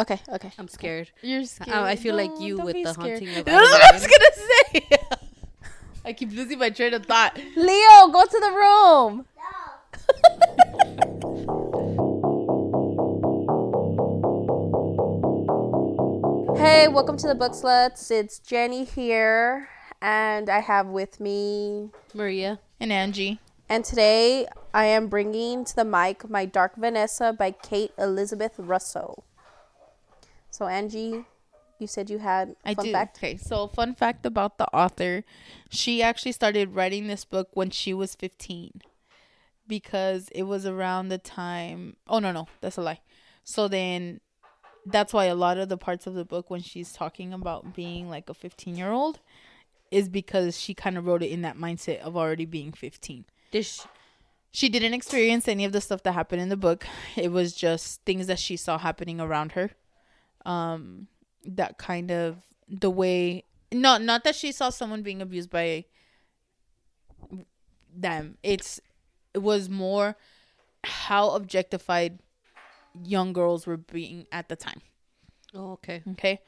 Okay, okay. I'm scared. You're scared. I, I feel like you with the scared. haunting of That's what I was gonna say. I keep losing my train of thought. Leo, go to the room. No. hey, welcome to the Book Sluts. It's Jenny here, and I have with me, Maria. And Angie. and today I am bringing to the mic my Dark Vanessa by Kate Elizabeth Russell. So, Angie, you said you had I fun do. fact. Okay, so fun fact about the author, she actually started writing this book when she was 15 because it was around the time. Oh no, no, that's a lie. So then that's why a lot of the parts of the book when she's talking about being like a 15-year-old is because she kind of wrote it in that mindset of already being 15. This She didn't experience any of the stuff that happened in the book. It was just things that she saw happening around her. Um that kind of the way not not that she saw someone being abused by them. It's it was more how objectified young girls were being at the time. Oh, okay. Okay.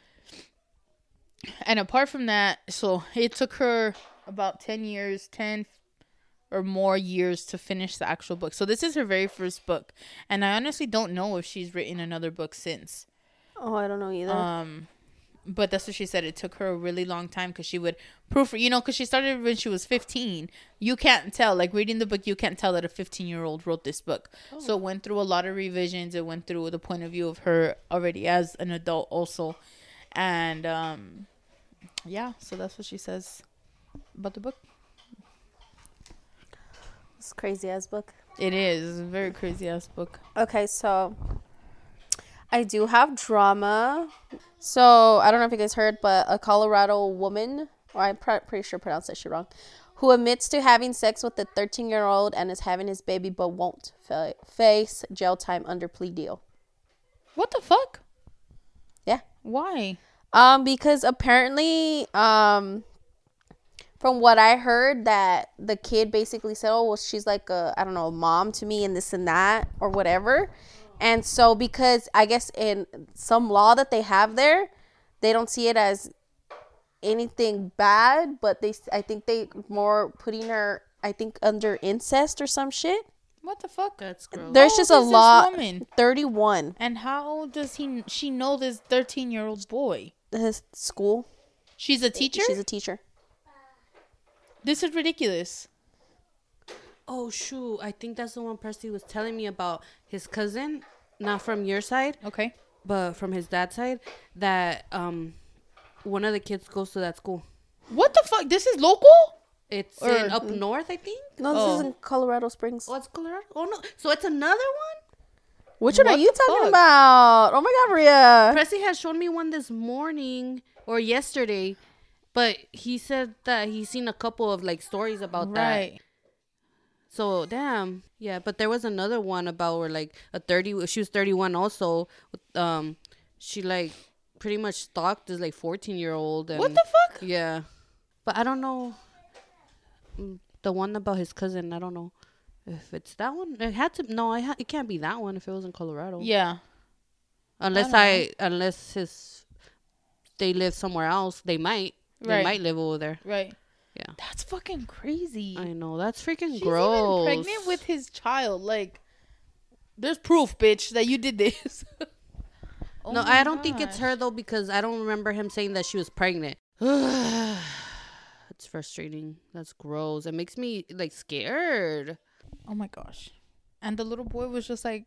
And apart from that, so it took her about 10 years, 10 or more years to finish the actual book. So this is her very first book. And I honestly don't know if she's written another book since. Oh, I don't know either. Um but that's what she said. It took her a really long time because she would proof, you know, because she started when she was 15. You can't tell, like reading the book, you can't tell that a 15 year old wrote this book. So it went through a lot of revisions. It went through the point of view of her already as an adult, also. And um, yeah, so that's what she says about the book. it's crazy ass book. It is It's a very crazy ass book. Okay, so I do have drama. So I don't know if you guys heard, but a Colorado woman, or I'm pr- pretty sure I pronounced that shit wrong, who admits to having sex with a 13 year old and is having his baby, but won't fa- face jail time under plea deal. What the fuck? Yeah. Why? Um, because apparently, um, from what I heard, that the kid basically said, "Oh, well, she's like a I don't know, mom to me, and this and that, or whatever." And so, because I guess in some law that they have there, they don't see it as anything bad, but they, I think they more putting her, I think, under incest or some shit. What the fuck? That's gross. There's just a law. woman? Thirty-one. And how old does he she know this 13 year old boy? His school. She's a teacher? She's a teacher. this is ridiculous. Oh shoot! I think that's the one Percy was telling me about his cousin, not from your side, Okay. but from his dad's side. That um, one of the kids goes to that school. What the fuck? This is local? It's Or- in up north, I think. No, this Oh. is in Colorado Springs. Oh, it's Colorado. Oh no! So it's another one. Which one are you talking fuck? about? Oh my god, Maria. Pressy has shown me one this morning or yesterday, but he said that he's seen a couple of like stories about that. Right. So damn, yeah. But there was another one about where like a thirty. She was thirty one also. Um, she like pretty much stalked this like fourteen year old. And, What the fuck? Yeah, but I don't know. mm, The one about his cousin, I don't know if it's that one. It had to. No, I ha- it can't be that one if it was in Colorado. Yeah. Unless don't I, unless his, they live somewhere else. They might. They might live over there. Right. Yeah. That's fucking crazy. I know that's freaking She's gross. even pregnant with his child. Like, there's proof, bitch, that you did this. Oh no, I don't think it's her though because I don't remember him saying that she was pregnant. it's frustrating. That's gross. It makes me like scared. Oh my gosh. And the little boy was just like,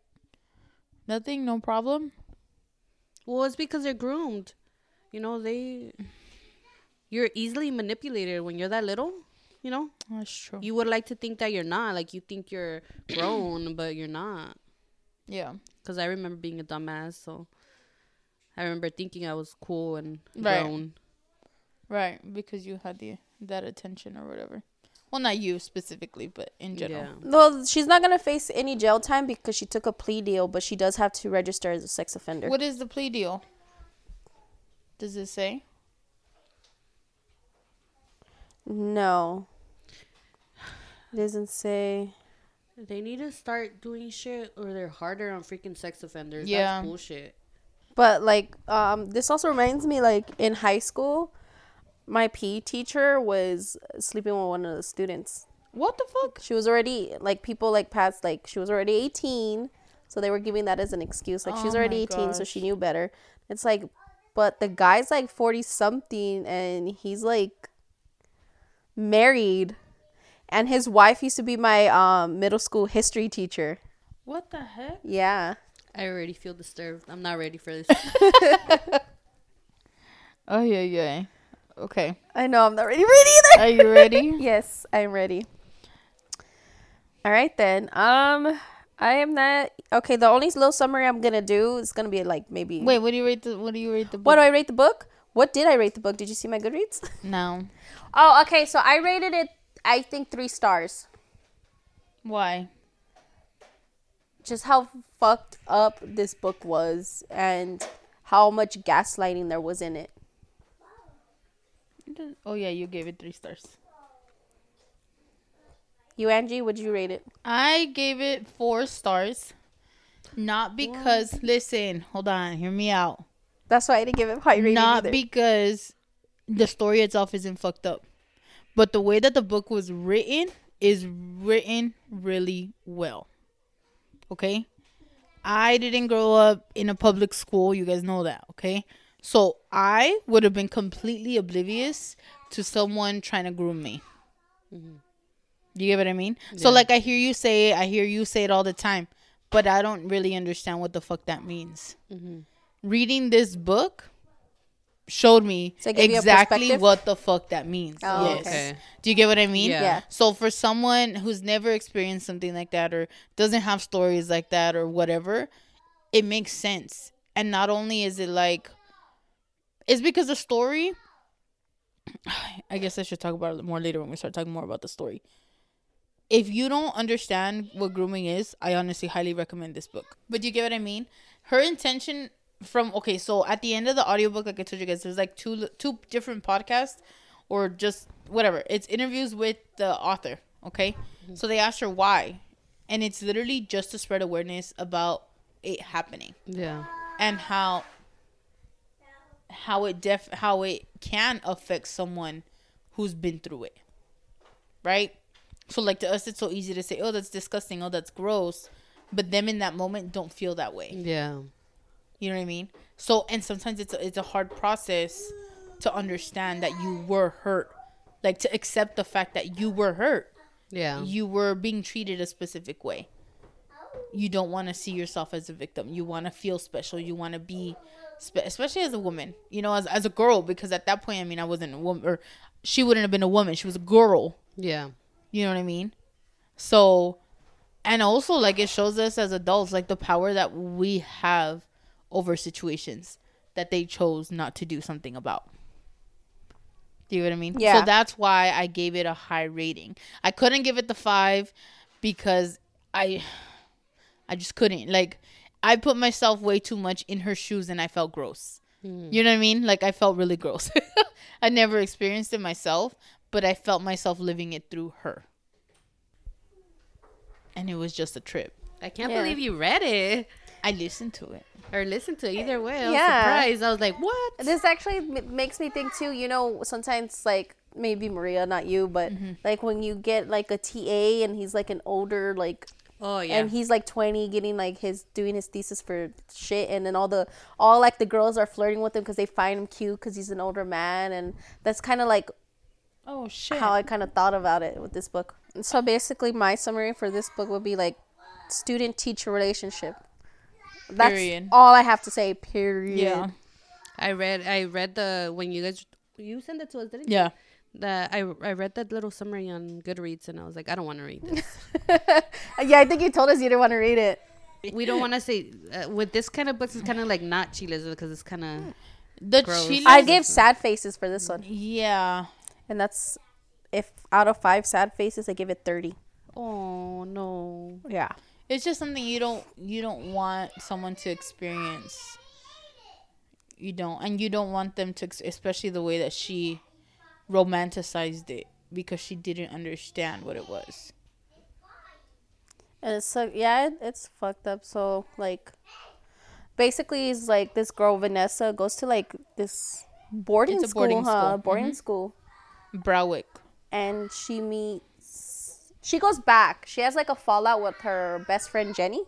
nothing, no problem. Well, it's because they're groomed. You know, they you're easily manipulated when you're that little. You know, That's true. you would like to think that you're not. Like you think you're grown, but you're not. yeah. Because I remember being a dumbass, so I remember thinking I was cool and Right. grown. Right. Because you had the that attention or whatever. Well, not you specifically, but in general. Yeah. Well, she's not gonna face any jail time because she took a plea deal, but she does have to register as a sex offender. What is the plea deal? Does it say? No. It doesn't say. They need to start doing shit or they're harder on freaking sex offenders. Yeah. That's bullshit. But like, um, this also reminds me like in high school, my PE teacher was sleeping with one of the students. What the fuck? She was already like people like past like she was already eighteen, so they were giving that as an excuse. Like she was Oh already my eighteen, so she knew better. It's like, but the guy's like forty something, and he's like married, and his wife used to be my um middle school history teacher. What the heck? Yeah. I already feel disturbed. I'm not ready for this. Oh yeah, yeah. Okay. I know I'm not ready for it either. Are you ready? yes, I'm ready. All right then. Um, I am not okay. The only little summary I'm gonna do is gonna be like maybe. Wait, what do you rate the? What do you rate the? Book? what do I rate the book? What did I rate the book? Did you see my Goodreads? No. Oh, okay. So I rated it. I think three stars. Why? Just how fucked up this book was, and how much gaslighting there was in it. Oh yeah, you gave it three stars. You, Angie, would you rate it? I gave it four stars. Not because listen, hold on, hear me out. That's why I didn't give it high rating Not either. because the story itself isn't fucked up. But the way that the book was written is written really well. Okay? I didn't grow up in a public school, you guys know that, okay? So I would have been completely oblivious to someone trying to groom me. Mm-hmm. You get what I mean? So like I hear you say it, I hear you say it all the time, but I don't really understand what the fuck that means. Mm-hmm. Reading this book showed me So it gave you a exactly what the fuck that means. Oh, yes. okay. Do you get what I mean? Yeah. Yeah. So for someone who's never experienced something like that or doesn't have stories like that or whatever, it makes sense. And not only is it like it's because the story I guess I should talk about it more later when we start talking more about the story. If you don't understand what grooming is, I honestly highly recommend this book. But do you get what I mean? Her intention from okay, so at the end of the audiobook, like I told you guys, there's like two two different podcasts or just whatever. It's interviews with the author, okay? Mm-hmm. So they asked her why. And it's literally just to spread awareness about it happening yeah. and how how it def how it can affect someone who's been through it right so like to us it's so easy to say oh that's disgusting oh that's gross but them in that moment don't feel that way Yeah. You know what i mean so and sometimes it's a, it's a hard process to understand that you were hurt like to accept the fact that you were hurt Yeah. you were being treated a specific way. You don't want to see yourself as a victim. You want to feel special. You want to be, spe- especially as a woman, you know, as, as a girl, because at that point, I mean, I wasn't a woman, or she wouldn't have been a woman. She was a girl. Yeah. You know what I mean? So, and also, like, it shows us as adults, like, the power that we have over situations that they chose not to do something about. Do you know what I mean? Yeah. So that's why I gave it a high rating. I couldn't give it the five because I, I just couldn't. Like, I put myself way too much in her shoes and I felt gross. Hmm. You know what I mean? Like, I felt really gross. I never experienced it myself, but I felt myself living it through her. And it was just a trip. I can't Yeah. believe you read it I listened to it. or listened to it. Either way, I was Yeah. surprised. I was like, what? This actually m- makes me think too. You know, sometimes like maybe Maria, not you, but mm-hmm. like when you get like a TA and he's like an older like Oh yeah. and he's like 20 getting like his doing his thesis for shit and then all the all like the girls are flirting with him because they find him cute because he's an older man and that's kind of like Oh shit. how i kind of thought about it with this book so basically my summary for this book would be like student teacher relationship that's Period. all i have to say period yeah. I read. I read the when you guys you sent it to us, didn't you? Yeah. That I I read that little summary on Goodreads, and I was like, I don't want to read this. yeah i think you told us you didn't want to read it we don't want to say uh, with this kind of books. It's kind of like not chiles because it's kind of The Gross. chile. i gave sad faces for this one Yeah. and that's if out of five sad faces i give it 30 oh no. yeah It's just something you don't you don't want someone to experience. You don't, and you don't want them to, especially the way that she romanticized it because she didn't understand what it was. And it's so yeah, it, it's fucked up. So like, basically it's like this girl Vanessa goes to like this boarding It's a school, boarding huh? school. Boarding Mhm. school, Browick. and she meets. She goes back. She has like a fallout with her best friend Jenny.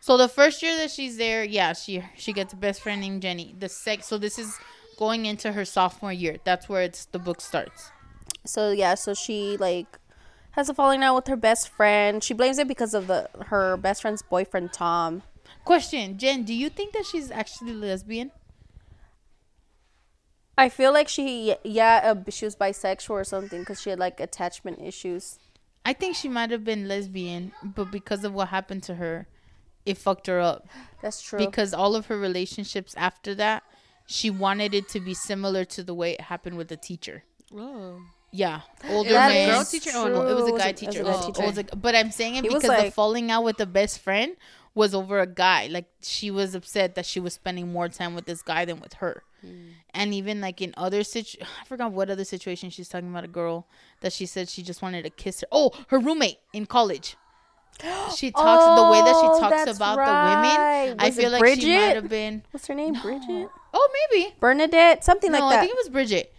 So the first year that she's there, yeah, she she gets a best friend named Jenny. The sec, so this is going into her sophomore year. That's where it's the book starts. So yeah, so she like has a falling out with her best friend. She blames it because of the her best friend's boyfriend Tom. Question, Jen, do you think that she's actually lesbian? I feel like she yeah uh, she was bisexual or something because she had like attachment issues. I think she might have been lesbian, but because of what happened to her, it fucked her up. That's true. Because all of her relationships after that, she wanted it to be similar to the way it happened with the teacher. Oh. Yeah, older That man. is Girl teacher or no? Oh, it was a true. guy It was teacher. a guy Oh, teacher. it was a- but I'm saying it He was because the falling out with the best friend was over a guy. Like she was upset that she was spending more time with this guy than with her. Hmm. And even like in other situ, I forgot what other situation she's talking about a girl that she said she just wanted to kiss her. Oh, her roommate in college. She talks the way that Oh, she talks about right. the women. I Was it feel like she Bridget? might have been. What's her name? Bridget. Oh, maybe. Bernadette, something No, like that. I think it was Bridget.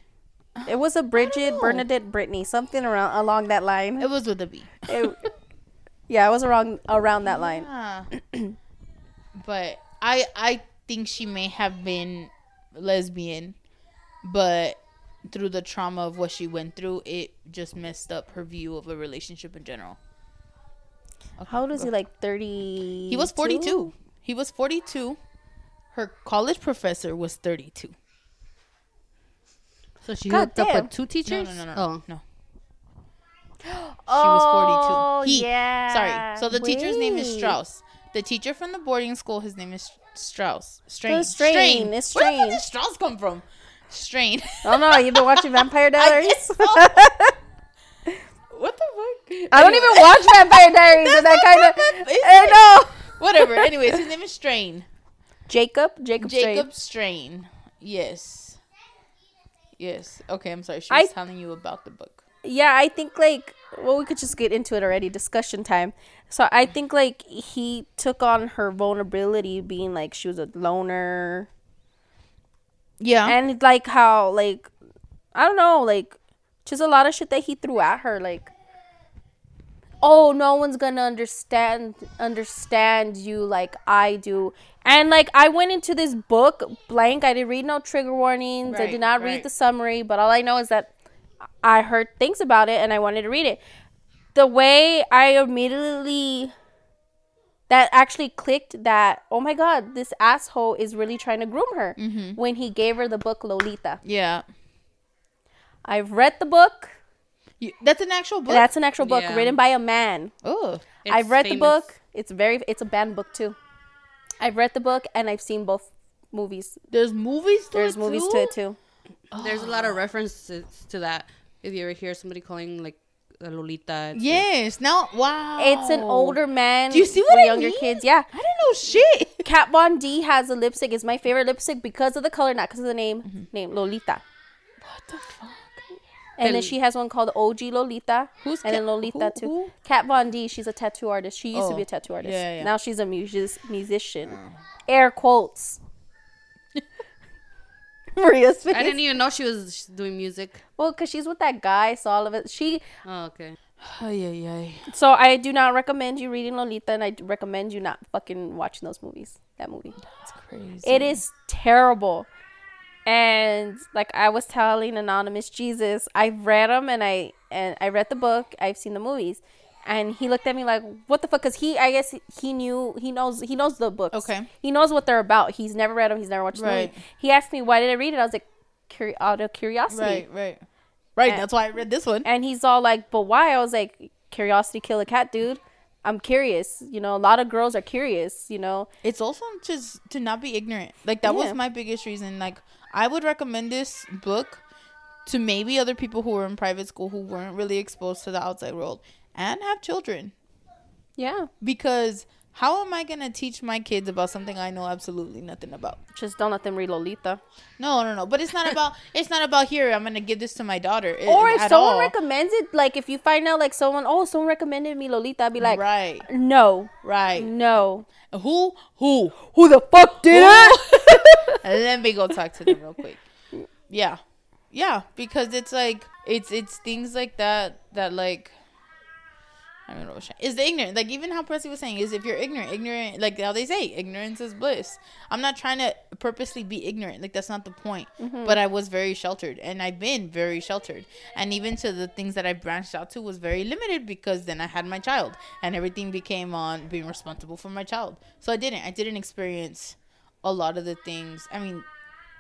It was a Bridget. Bernadette, Brittany, something around along that line. It was with a B. It- yeah, it was around around that line. Yeah. but I I think she may have been lesbian, but through the trauma of what she went through, it just messed up her view of a relationship in general. Okay, How old is he? Like thirty. He was 42. He was 42. Her college professor was 32. So she God hooked up with two teachers? No, no, no, no. Oh. no. She was 42. He, yeah. sorry. So the teacher's name is Strauss. The teacher from the boarding school, his name is Strauss. Strane. Strane. It's Where fuck Strane. did Strauss come from? Strane. Oh no, you've been watching Vampire Diaries. so. what the fuck? I don't even watch Vampire Diaries, and that kind of. I know. Whatever. Anyways, his name is Strane. Jacob, Jacob, Jacob Strane. Strane. Yes. Yes. Okay, I'm sorry. She I- was telling you about the book. Yeah, I think like well, we could just get into it already. Discussion time. So I think like he took on her vulnerability, being like she was a loner, Yeah. and like how like I don't know, like just a lot of shit that he threw at her, like. Oh, no one's gonna understand understand you like I do, and like I went into this book blank. I didn't read no trigger warnings. I did not right. read the summary, but all I know is that I heard things about it and I wanted to read it. The way I immediately that actually clicked that oh my god, this asshole is really trying to groom her Mm-hmm. when he gave her the book Lolita. yeah. I've read the book. You, that's an actual book. That's an actual book Yeah. written by a man. oh. I've read the book. It's very it's a banned book too. I've read the book and I've seen both movies. There's movies. To There's movies too? to it too. There's a lot of references to that. If you ever hear somebody calling like a Lolita. it's Yes. Now, wow. It's an older man. Do you see what I younger mean? kids? Yeah. I don't know shit. Kat Von D has a lipstick. It's my favorite lipstick because of the color, not because of the name. Mm-hmm. Name Lolita. What the fuck? And then she has one called OG Lolita. Who's and then Lolita who- too. who? Kat Von D. She's a tattoo artist. She used to Oh, be a tattoo artist. yeah, yeah. Now she's a music musician. Air quotes. Maria's face. I didn't even know she was doing music. well, because she's with that guy, so all of it. She. Oh, okay. Ay, ay, ay. So I do not recommend you reading Lolita, and I recommend you not fucking watching those movies. That movie. That's crazy. It is terrible. And like I was telling anonymous Jesus, I've read them and I and I read the book. I've seen the movies, and he looked at me like, "What the fuck?" Because he, I guess he knew he knows he knows the books. Okay. he knows what they're about. He's never read them. He's never watched them Right. He asked me why did I read it. I was like, Curi- out of curiosity. Right, right. Right. And- that's why I read this one. And he's all like, "But why?" I was like, "Curiosity kill a cat, dude." I'm curious. You know, a lot of girls are curious. You know, It's also just to not be ignorant. Like that Yeah. was my biggest reason. Like I would recommend this book to maybe other people who were in private school who weren't really exposed to the outside world and have children yeah. because How am I gonna teach my kids about something I know absolutely nothing about? Just don't let them read Lolita. No, no, no. But it's not about. it's not about here. I'm gonna give this to my daughter. i- Or if someone all. recommends it, like if you find out like someone, oh, someone recommended me Lolita, I'd be like, right, no, right. no. Who, who? Who the fuck did it? Let me go talk to them real quick. Yeah, yeah. Because it's like it's it's things like that that like. I don't what sh- Is the ignorant like even how Presley was saying is if you're ignorant, ignorant like how they say ignorance is bliss. I'm not trying to purposely be ignorant. Like that's not the point. Mm-hmm. But I was very sheltered, and I've been very sheltered, and even to the things that I branched out to was very limited because then I had my child, and everything became on being responsible for my child. So I didn't. I didn't experience a lot of the things. I mean,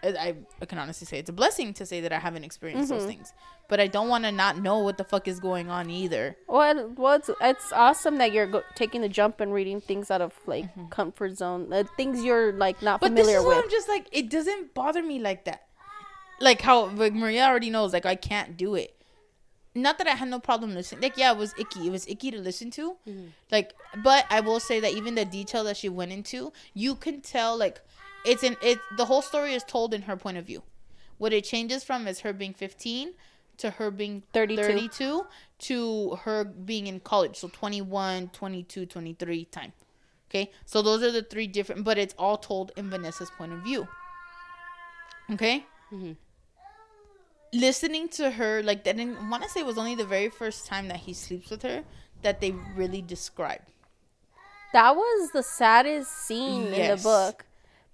I, I can honestly say it's a blessing to say that I haven't experienced those mm-hmm. things, but I don't want to not know what the fuck is going on either. Well, well, it's, it's awesome that you're go- taking the jump and reading things out of like mm-hmm. comfort zone, uh, things you're like not But this familiar is with. why I'm just like it doesn't bother me like that. Like how like Maria already knows, like I can't do it. Not that I had no problem listening. Like yeah, it was icky. It was icky to listen to. Mm-hmm. Like, but I will say that even the detail that she went into, you can tell like it's in it. The whole story is told in her point of view. What it changes from is her being 15 to her being 32. 32 to her being in college. So 21, 22, 23 time. Okay, so those are the three different, but it's all told in Vanessa's point of view. Okay, mm-hmm. listening to her like that. I want to say it was only the very first time that he sleeps with her that they really describe. that was the saddest scene in the book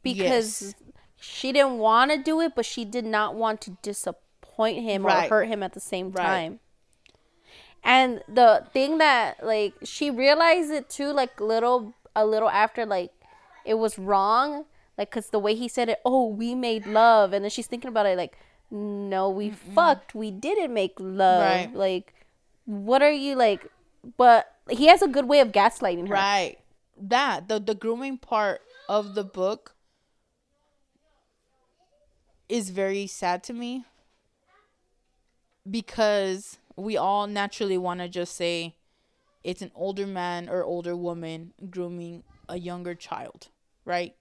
because Yes. she didn't want to do it, but she did not want to disappoint him Right. or hurt him at the same Right. time. And the thing that like she realized it too, like little a little after like it was wrong, like because the way he said it, oh, we made love, and then she's thinking about it like, no, we fucked, we didn't make love, Right. like, what are you like? But he has a good way of gaslighting her. Right. That the the grooming part of the book is very sad to me because we all naturally want to just say it's an older man or older woman grooming a younger child, right?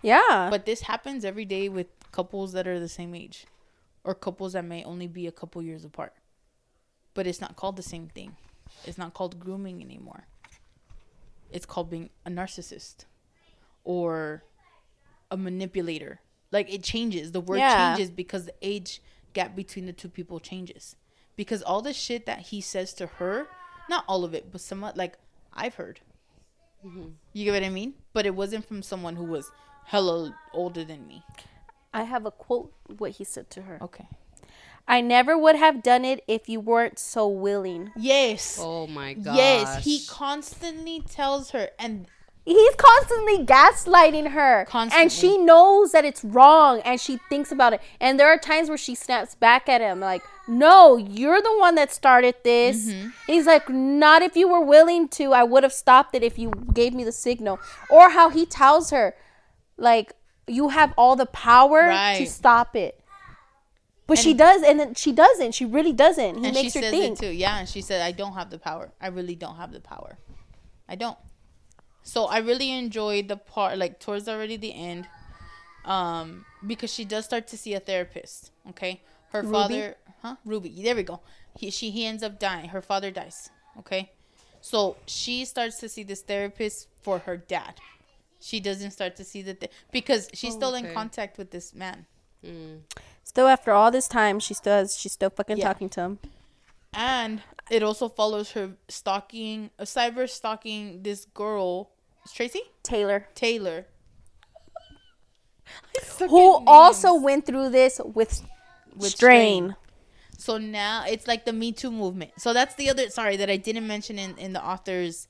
Yeah. But this happens every day with couples that are the same age or couples that may only be a couple years apart. But it's not called the same thing. It's not called grooming anymore. It's called being a narcissist or a manipulator. Like it changes. The word Yeah. changes because the age gap between the two people changes. Because all the shit that he says to her, not all of it, but somewhat like I've heard. Mm-hmm. You get what I mean? But it wasn't from someone who was hella older than me. I have a quote what he said to her. Okay. I never would have done it if you weren't so willing. Yes. Oh my god. yes. He constantly tells her, and He's constantly gaslighting her. And she knows that it's wrong and she thinks about it. And there are times where she snaps back at him like, "No, you're the one that started this." Mm-hmm. He's like, "Not if you were willing to. I would have stopped it if you gave me the signal." Or how he tells her like, "You have all the power to stop it." But she does, and then she doesn't. She really doesn't. He and she makes her says think. it too. Yeah, and she said, "I don't have the power. I really don't have the power. I don't." So I really enjoyed the part, like towards already the end, um, because she does start to see a therapist. Okay, her Ruby? father, huh? Ruby. There we go. He she he ends up dying. Her father dies. Okay, so she starts to see this therapist for her dad. She doesn't start to see the th- because she's still in contact with this man. Mm. Still, after all this time, she still has, she's still fucking Yeah. talking to him. and it also follows her stalking, cyber stalking this girl, Tracy Taylor, Taylor, I suck who at also went through this with, With Strane. So now it's like the Me Too movement. So that's the other. Sorry that I didn't mention in in the authors.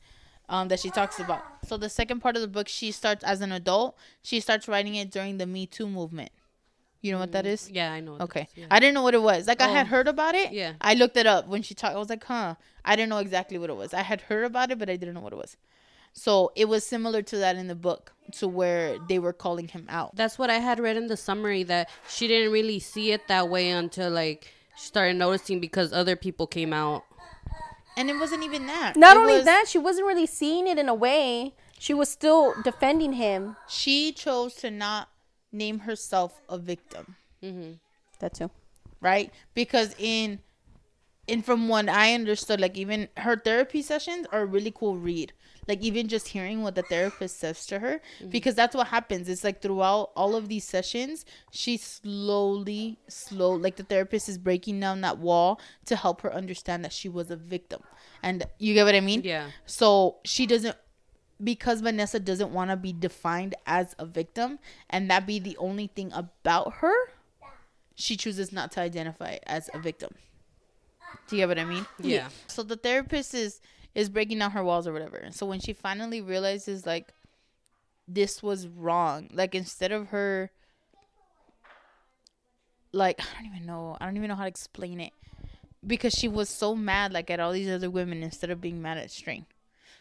Um, that she talks about. So the second part of the book, she starts as an adult. She starts writing it during the Me Too movement. You know what that is? Yeah, I know. what Okay. that is, yeah. I didn't know what it was. Like I had Oh. heard about it. Yeah. I looked it up when she talked. I was like, huh. I didn't know exactly what it was. I had heard about it, but I didn't know what it was. So it was similar to that in the book, to where they were calling him out. That's what I had read in the summary that she didn't really see it that way until like she started noticing because other people came out. And it wasn't even that. Not It only was- that, she wasn't really seeing it in a way. she was still defending him. She chose to not name herself a victim. Mm-hmm. That too. right? Because in in from what I understood, like even her therapy sessions are a really cool read. Like even just hearing what the therapist says to her, mm. because that's what happens. It's like throughout all of these sessions, she slowly, slow, like the therapist is breaking down that wall to help her understand that she was a victim, and you get what I mean? Yeah. So she doesn't because Vanessa doesn't want to be defined as a victim and that be the only thing about her, she chooses not to identify as a victim. Do you get what I mean? Yeah. So the therapist is is breaking down her walls or whatever. So when she finally realizes like this was wrong, like instead of her like I don't even know, I don't even know how to explain it. Because she was so mad like at all these other women instead of being mad at String.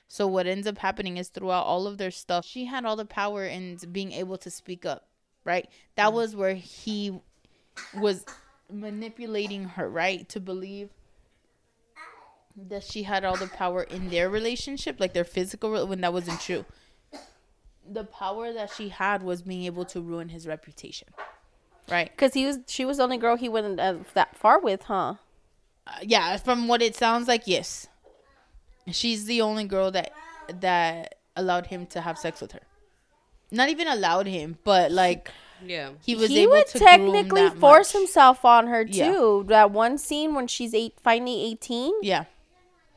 So what ends up happening is throughout all of their stuff, she had all the power in being able to speak up, right? That mm. was where he was manipulating her, right? To believe that she had all the power in their relationship, like their physical, when that wasn't true. The power that she had was being able to ruin his reputation, right? Because he was, she was the only girl he went uh, that far with, huh? Uh, yeah, from what it sounds like, yes. She's the only girl that that allowed him to have sex with her. Not even allowed him, but like Yeah. he was he able would to groom technically that force much. himself on her Yeah. too. That one scene when she's eight, finally eighteen. Yeah,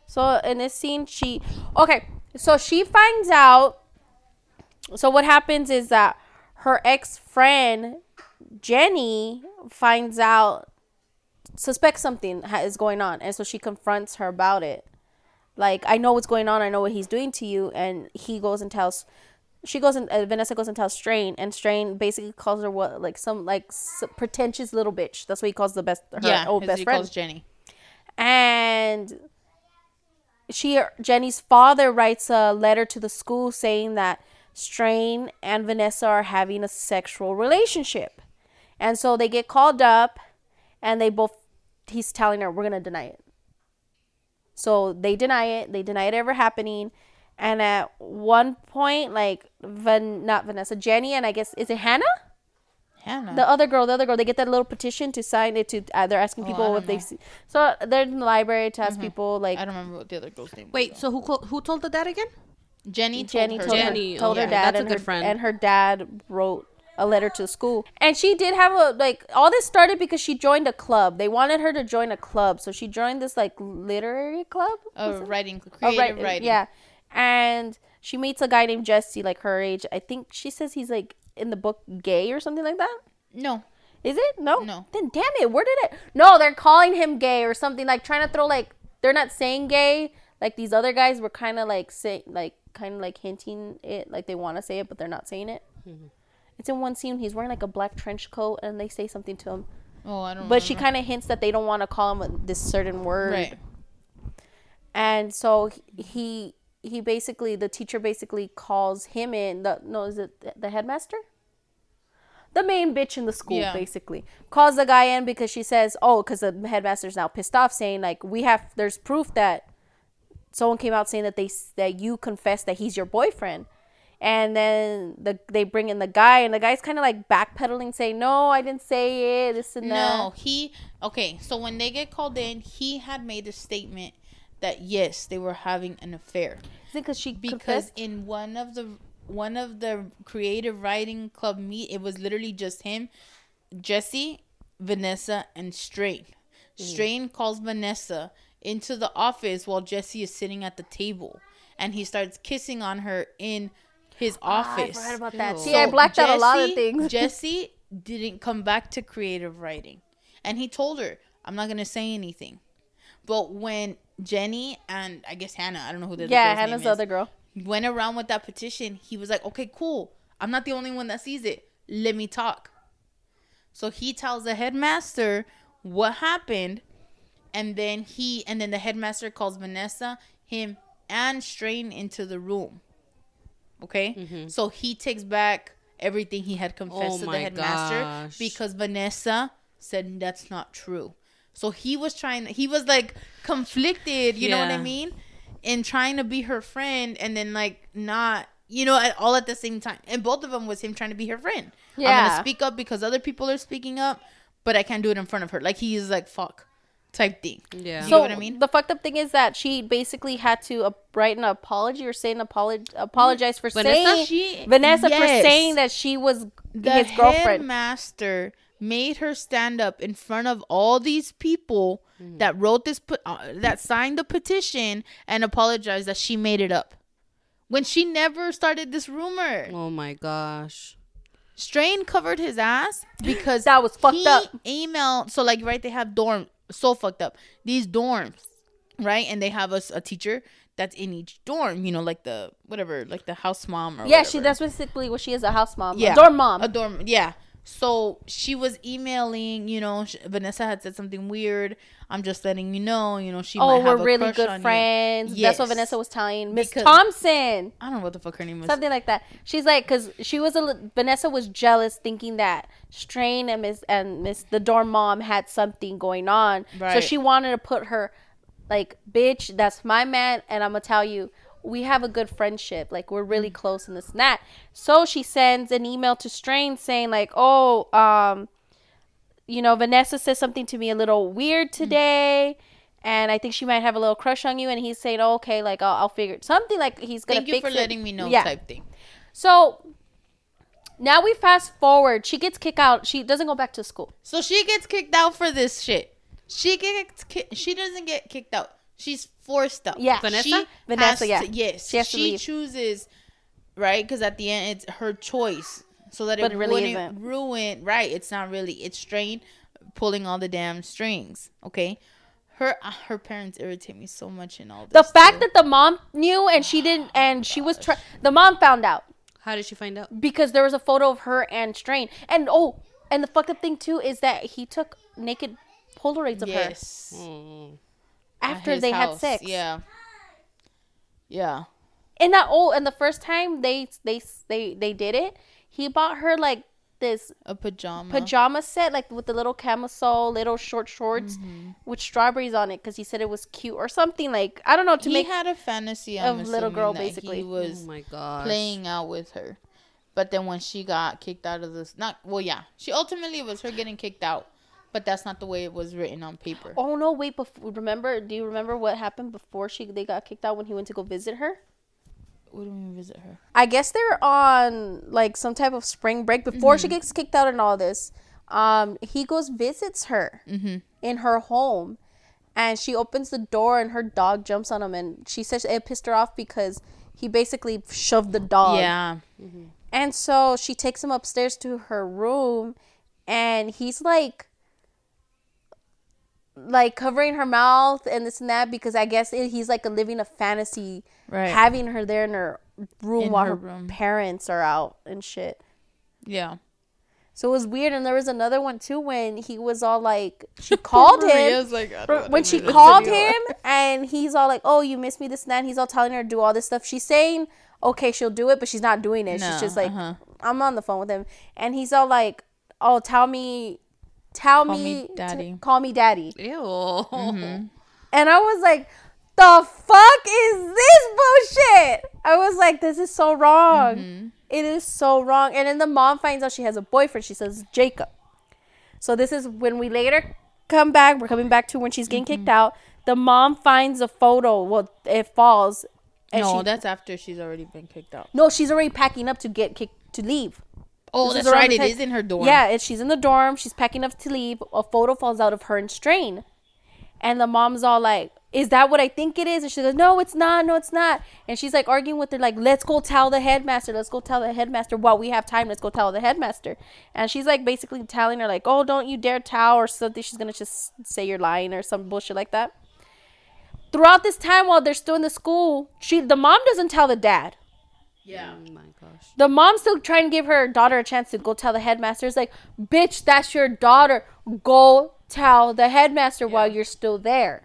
So in this scene, she okay. So she finds out. So what happens is that her ex friend Jenny finds out, suspects something ha- is going on, and so she confronts her about it. Like I know what's going on. I know what he's doing to you, and he goes and tells. She goes and uh, Vanessa goes and tells Strane, and Strane basically calls her what like some like s- pretentious little bitch. That's what he calls the best her yeah. old best he friend calls Jenny. and she Jenny's father writes a letter to the school saying that Strane and Vanessa are having a sexual relationship. And so they get called up and they both he's telling her we're going to deny it. So they deny it. They deny it ever happening. And at one point like Van not Vanessa, Jenny and I guess is it Hannah? Hannah. The other girl, the other girl, they get that little petition to sign it to. Uh, they're asking Oh, people don't if they see. So they're in the library to ask people like I don't remember what the other girl's name. was, Wait, so who call, who told the dad again? Jenny told Jenny her. told, Jenny, her, told her okay, dad that's a and good her friend. and her dad wrote a letter to the school. And she did have a like all this started because she joined a club. They wanted her to join a club, so she joined this like literary club. a was it? writing, Oh, creative right, writing. Yeah, and she meets a guy named Jesse, like her age. I think she says he's like in the book gay or something like that. No, Is it? No. No. Then damn it, where did it? No, they're calling him gay or something. Like trying to throw like they're not saying gay. Like these other guys were kind of like say like kind of like hinting it, like they want to say it, but they're not saying it. Mm-hmm. It's in one scene. He's wearing like a black trench coat, and they say something to him, oh I don't. but she kind of hints that they don't want to call him this certain word. right. And so he he basically the teacher basically calls him in. The no, is it the- headmaster? The main bitch in the school Yeah. basically calls the guy in because she says, "Oh, because the headmaster's now pissed off, saying like we have there's proof that someone came out saying that they that you confessed that he's your boyfriend." And then the they bring in the guy, and the guy's kind of like backpedaling, saying, "No, I didn't say it. This and that." No, he okay. So when they get called in, he had made a statement that yes, they were having an affair Is it because she because confessed? in one of the one of the creative writing club meet, it was literally just him, Jesse, Vanessa, and Strane. Strane calls Vanessa into the office while Jesse is sitting at the table, and he starts kissing on her in his Ah, I office. forgot about that. Ew. See, I blacked out a lot of things. Jesse didn't come back to creative writing. And he told her, I'm not going to say anything. But when Jenny and I guess Hannah, I don't know who the other yeah, Hannah's the other girl. went around with that petition, he was like, okay, cool. I'm not the only one that sees it. Let me talk. So he tells the headmaster what happened. And then he, and then the headmaster calls Vanessa, him, and Strane into the room. Okay? Mm-hmm. So he takes back everything he had confessed Oh to the headmaster gosh. because Vanessa said that's not true. So he was trying, he was like conflicted, you know what I mean? In trying to be her friend and then like not you know, at, all at the same time. And both of them was him trying to be her friend. I'm Yeah. gonna speak up because other people are speaking up, but I can't do it in front of her. Like he is like fuck type thing. Yeah. You so know what I mean? the fucked up thing is that she basically had to uh, write an apology or say an apology apologize for Vanessa? saying She- Vanessa yes. for saying that she was the his girlfriend. headmaster made her stand up in front of all these people Mm-hmm. that wrote this put uh, that signed the petition and apologized that she made it up when she never started this rumor. Oh my gosh. Strane covered his ass because That was fucked he up. Emailed so like right they have dorm so fucked up these dorms right and they have us a teacher that's in each dorm you know like the whatever like the house mom or yeah, she that's basically what she is a house mom, Yeah. a dorm mom. A dorm, yeah. So she was emailing, you know, sh- Vanessa had said something weird. I'm just letting you know, you know, she oh, might have we're a really good friends. That's what Vanessa was telling Miss Thompson. I don't know what the fuck her name was. Something like that. She's like, cause she was a Vanessa was jealous, thinking that Strane and Miss and Miss the dorm mom had something going on. So she wanted to put her, like, bitch, that's my man, and I'm gonna tell you, we have a good friendship. Like we're Mm. really close and this and that. So she sends an email to Strane saying like, oh, um, you know, Vanessa says something to me a little Mm. weird today. And I think she might have a little crush on you, and he's saying, oh, "Okay, like I'll, I'll figure it. something like he's gonna Thank you for it. letting me know Yeah. type thing. So now we fast forward. She gets kicked out. She doesn't go back to school. So she gets kicked out for this shit. She gets ki- she doesn't get kicked out. She's forced out. Yeah. Vanessa? She Vanessa, has yeah. to- yes. She has to leave. chooses, right? Because at the end, it's her choice. So that But it, it really wouldn't isn't. ruin. Right. It's not really. It's Strane pulling all the damn strings. Okay. Her uh, her parents irritate me so much in all this. The fact too. that the mom knew and she didn't, and she was trying. The mom found out How did she find out? because there was a photo of her and Strane. And oh, and the fucked up thing too is that he took naked Polaroids of her yes. Mm. At after his they had sex. Yeah. Yeah. And that oh, and the first time they they they they did it, he bought her like this A pajama. pajama set like with the little camisole, little short shorts Mm-hmm. with strawberries on it because he said it was cute or something like I don't know to he make had a fantasy I'm of little girl, that basically. He was Oh my gosh. playing out with her. But then when she got kicked out of this, not well, yeah, she ultimately it was her getting kicked out, but that's not the way it was written on paper. Oh no! Wait, before, remember? Do you remember what happened before she they got kicked out when he went to go visit her? What do we mean visit her? I guess they're on like some type of spring break before Mm-hmm. she gets kicked out and all this. Um, he goes visits her Mm-hmm. in her home, and she opens the door and her dog jumps on him, and she says it pissed her off because he basically shoved the dog. Yeah, And so she takes him upstairs to her room and he's like like covering her mouth and this and that because I guess it, he's like a living a fantasy Right. having her there in her room In while her her, room. parents are out and shit. yeah. So it was weird and there was another one too when he was all like she called him like, I don't Bro, wanna when she called him and he's all like, "Oh, you miss me this and that." And he's all telling her to do all this stuff. She's saying, "Okay, she'll do it," but she's not doing it. No, she's just like, uh-huh. "I'm on the phone with him," and he's all like, "Oh, tell me, tell Call me, me daddy." call me daddy." Ew. Mm-hmm. And I was like, "The fuck is this bullshit?" I was like, "This is so wrong. Mm-hmm. It is so wrong." And then the mom finds out she has a boyfriend. She says, "Jacob." So this is when we later come back. We're coming back to when she's getting Mm-hmm. kicked out. The mom finds a photo. Well, it falls. And no, she, that's after she's already been kicked out. no, she's already packing up to get kicked to leave. Oh, This that's right. It is in her dorm. Yeah, it, she's in the dorm. She's packing up to leave. A photo falls out of her and Strane. And the mom's all like, Is that what I think it is? And she goes, No, it's not. No, it's not. And she's like arguing with her, like, Let's go tell the headmaster. Let's go tell the headmaster while we have time. Let's go tell the headmaster. And she's like basically telling her, like, Oh, don't you dare tell or something. She's going to just say you're lying or some bullshit like that. Throughout this time while they're still in the school, she the mom doesn't tell the dad Yeah. Oh my gosh. the mom's still trying to give her daughter a chance to go tell the headmaster. It's like, bitch, that's your daughter. Go tell the headmaster while you're still there.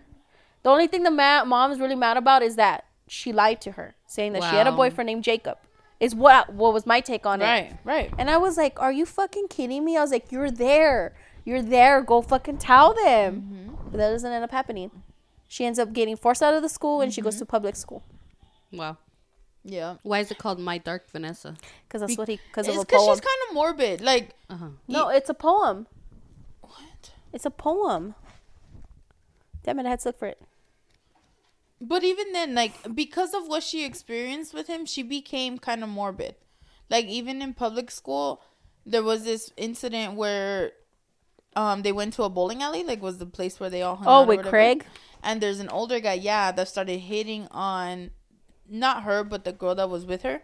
The only thing the ma- mom's really mad about is that she lied to her, saying that she had a boyfriend named Jacob. Is what what was my take on it. Right. Right. And I was like, are you fucking kidding me? I was like, you're there. You're there. Go fucking tell them. Mm-hmm. But that doesn't end up happening. She ends up getting forced out of the school and she goes mm-hmm. to public school. Wow. Yeah. Why is it called My Dark Vanessa? Because that's what he. Because It's because poem. she's kind of morbid. Like, Uh huh. no, it's a poem. what? It's a poem. Damn it! I had to look for it. But even then, like, because of what she experienced with him, she became kind of morbid. Like, even in public school, there was this incident where um they went to a bowling alley, like, was the place where they all hung out Oh, or with whatever. Craig. And there's an older guy, yeah, that started hitting on not her, but the girl that was with her.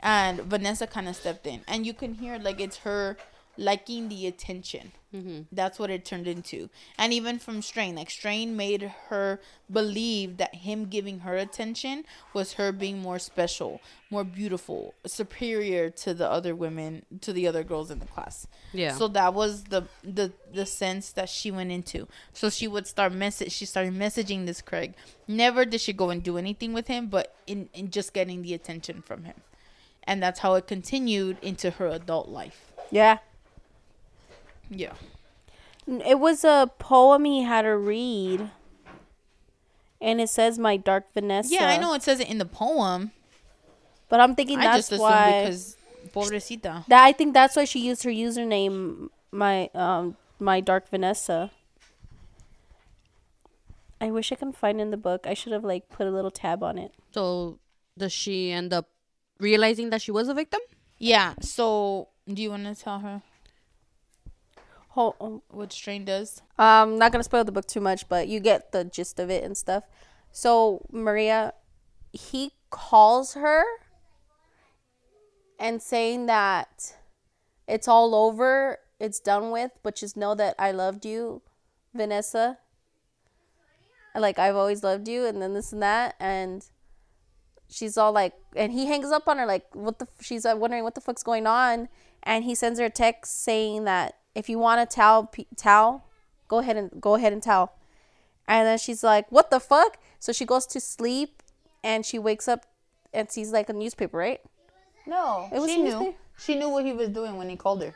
And Vanessa kind of stepped in. And you can hear, like, it's her liking the attention. Mm-hmm. That's what it turned into. And even from Strane, like Strane made her believe that him giving her attention was her being more special, more beautiful, superior to the other women, to the other girls in the class. Yeah. So that was the the the sense that she went into. So she would start message. She started messaging this Craig. Never did she go and do anything with him, but in in just getting the attention from him, and that's how it continued into her adult life. Yeah. Yeah. It was a poem he had to read. And it says my dark Vanessa. Yeah, I know it says it in the poem. But I'm thinking I that's just assumed why because pobrecita. that I think that's why she used her username my um my dark Vanessa. I wish I can find in the book. I should have like put a little tab on it. So does she end up realizing that she was a victim? Yeah. So do you want to tell her Um, what Strane does? Um, not gonna spoil the book too much, but you get the gist of it and stuff. So Maria, he calls her and saying that it's all over, it's done with, but just know that I loved you, Vanessa. Like I've always loved you, and then this and that, and she's all like, and he hangs up on her like, what the? f- She's uh, wondering what the fuck's going on, and he sends her a text saying that if you want to tell, tell, go ahead and go ahead and tell. And then she's like, "What the fuck?" So she goes to sleep, and she wakes up and sees like a newspaper, right? No, It was she knew. newspaper? She knew what he was doing when he called her.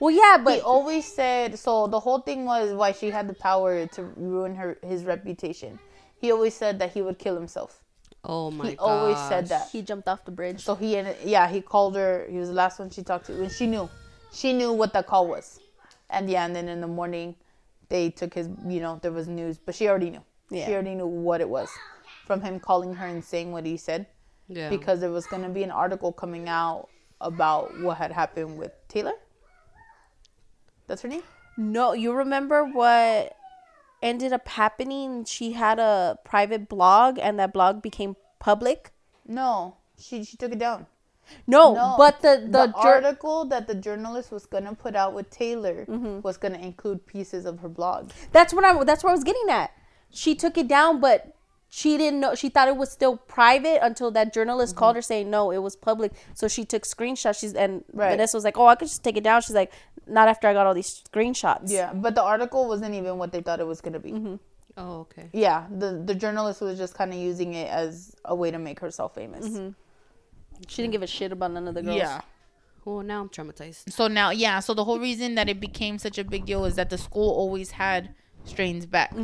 Well, yeah, but He always said so. The whole thing was why she had the power to ruin her his reputation. He always said that he would kill himself. Oh my god. he always said that. he jumped off the bridge. So he ended, yeah, he called her. He was the last one she talked to, and she knew, she knew what that call was, and yeah, and then in the morning, they took his, you know, there was news, but she already knew. Yeah. She already knew what it was, from him calling her and saying what he said, Yeah. because there was gonna be an article coming out about what had happened with Taylor. That's her name. No, you remember what ended up happening? She had a private blog, and that blog became public. No, she she took it down. No, No, but the the, the, jour- article that the journalist was gonna put out with Taylor Mm-hmm. was gonna include pieces of her blog. that's what I that's what I was getting at. She took it down, but she didn't know. She thought it was still private until that journalist Mm-hmm. called her saying no, it was public. So she took screenshots. She's and Right. Vanessa was like, "Oh, I could just take it down." She's like, "Not after I got all these screenshots." Yeah, but the article wasn't even what they thought it was gonna be. Mm-hmm. Oh, okay. Yeah, the the journalist was just kind of using it as a way to make herself famous. Mm-hmm. She didn't give a shit about none of the girls. Yeah. Oh, now I'm traumatized. So now, yeah. So the whole reason that it became such a big deal is that the school always had Strane's back.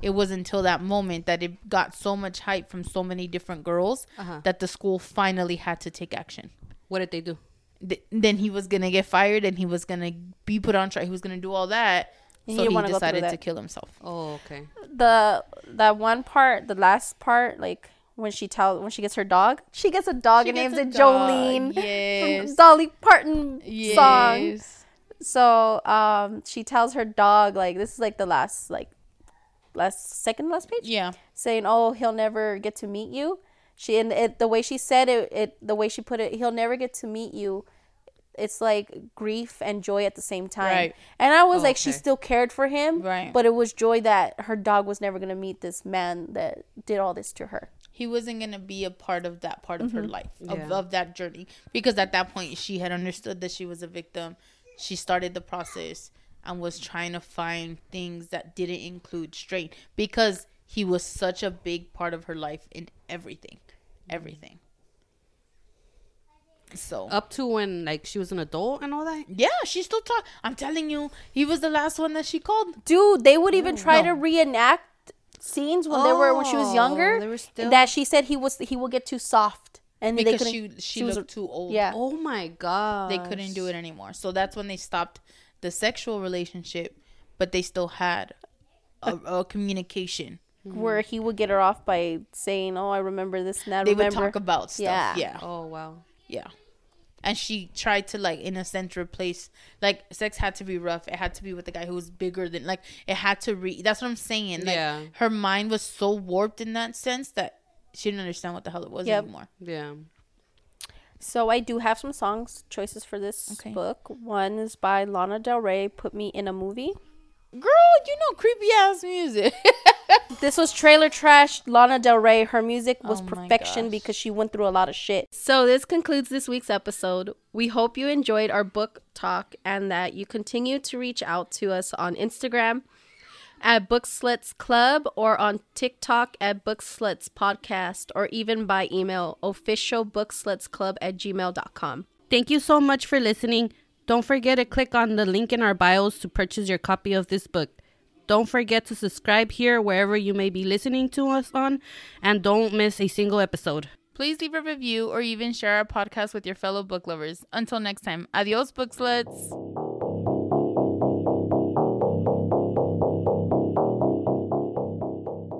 It was until that moment that it got so much hype from so many different girls Uh-huh. that the school finally had to take action. What did they do? Th- then he was gonna get fired and he was gonna be put on trial. He was gonna do all that. He so didn't he wanna go through decided to kill himself. Oh, okay. The that one part, the last part, like when she tell when she gets her dog, she gets a dog She and names it dog, Jolene. yes. From Dolly Parton song. So um, she tells her dog like this is like the last like last second last page. Yeah. saying, "Oh, he'll never get to meet you." She and it the way she said it, it the way she put it, he'll never get to meet you. It's like grief and joy at the same time. Right. And I was Oh, like, she still cared for him, Right. But it was joy that her dog was never gonna meet this man that did all this to her. He wasn't going to be a part of that part of her Mm-hmm. life of, Yeah. of that journey because at that point she had understood that she was a victim she started the process and was trying to find things that didn't include Strane because he was such a big part of her life in everything everything so Up to when like she was an adult and all that. yeah she still talk i'm telling you he was the last one that she called Dude, they would even try no. to reenact scenes when they were when she was Oh, younger. were still- That she said he was he will get too soft and they because couldn't. she she, she was looked too old. yeah. Oh my god. they couldn't do it anymore. So that's when they stopped the sexual relationship, but they still had a, a communication. where he would get her off by saying, "Oh, I remember this and that." They remember. would talk about stuff. Yeah. Yeah. Oh wow. Yeah. And she tried to like in a sense replace like sex had to be rough. It had to be with the guy who was bigger than like it had to re that's what I'm saying. Like Yeah. her mind was so warped in that sense that she didn't understand what the hell it was Yep. anymore. Yeah. So I do have some songs choices for this Okay. book. One is by Lana Del Rey, "Put Me in a Movie." Girl, you know creepy ass music. This was trailer trash. Lana Del Rey, her music was Oh perfection gosh. because she went through a lot of shit. So this concludes this week's episode. We hope you enjoyed our book talk and that you continue to reach out to us on Instagram at Booksluts Club or on TikTok at Booksluts Podcast or even by email official officialbookslutsclub at gmail.com. Thank you so much for listening. Don't forget to click on the link in our bios to purchase your copy of this book. Don't forget to subscribe here wherever you may be listening to us on, and don't miss a single episode. Please leave a review or even share our podcast with your fellow book lovers. Until next time, adios, book sluts.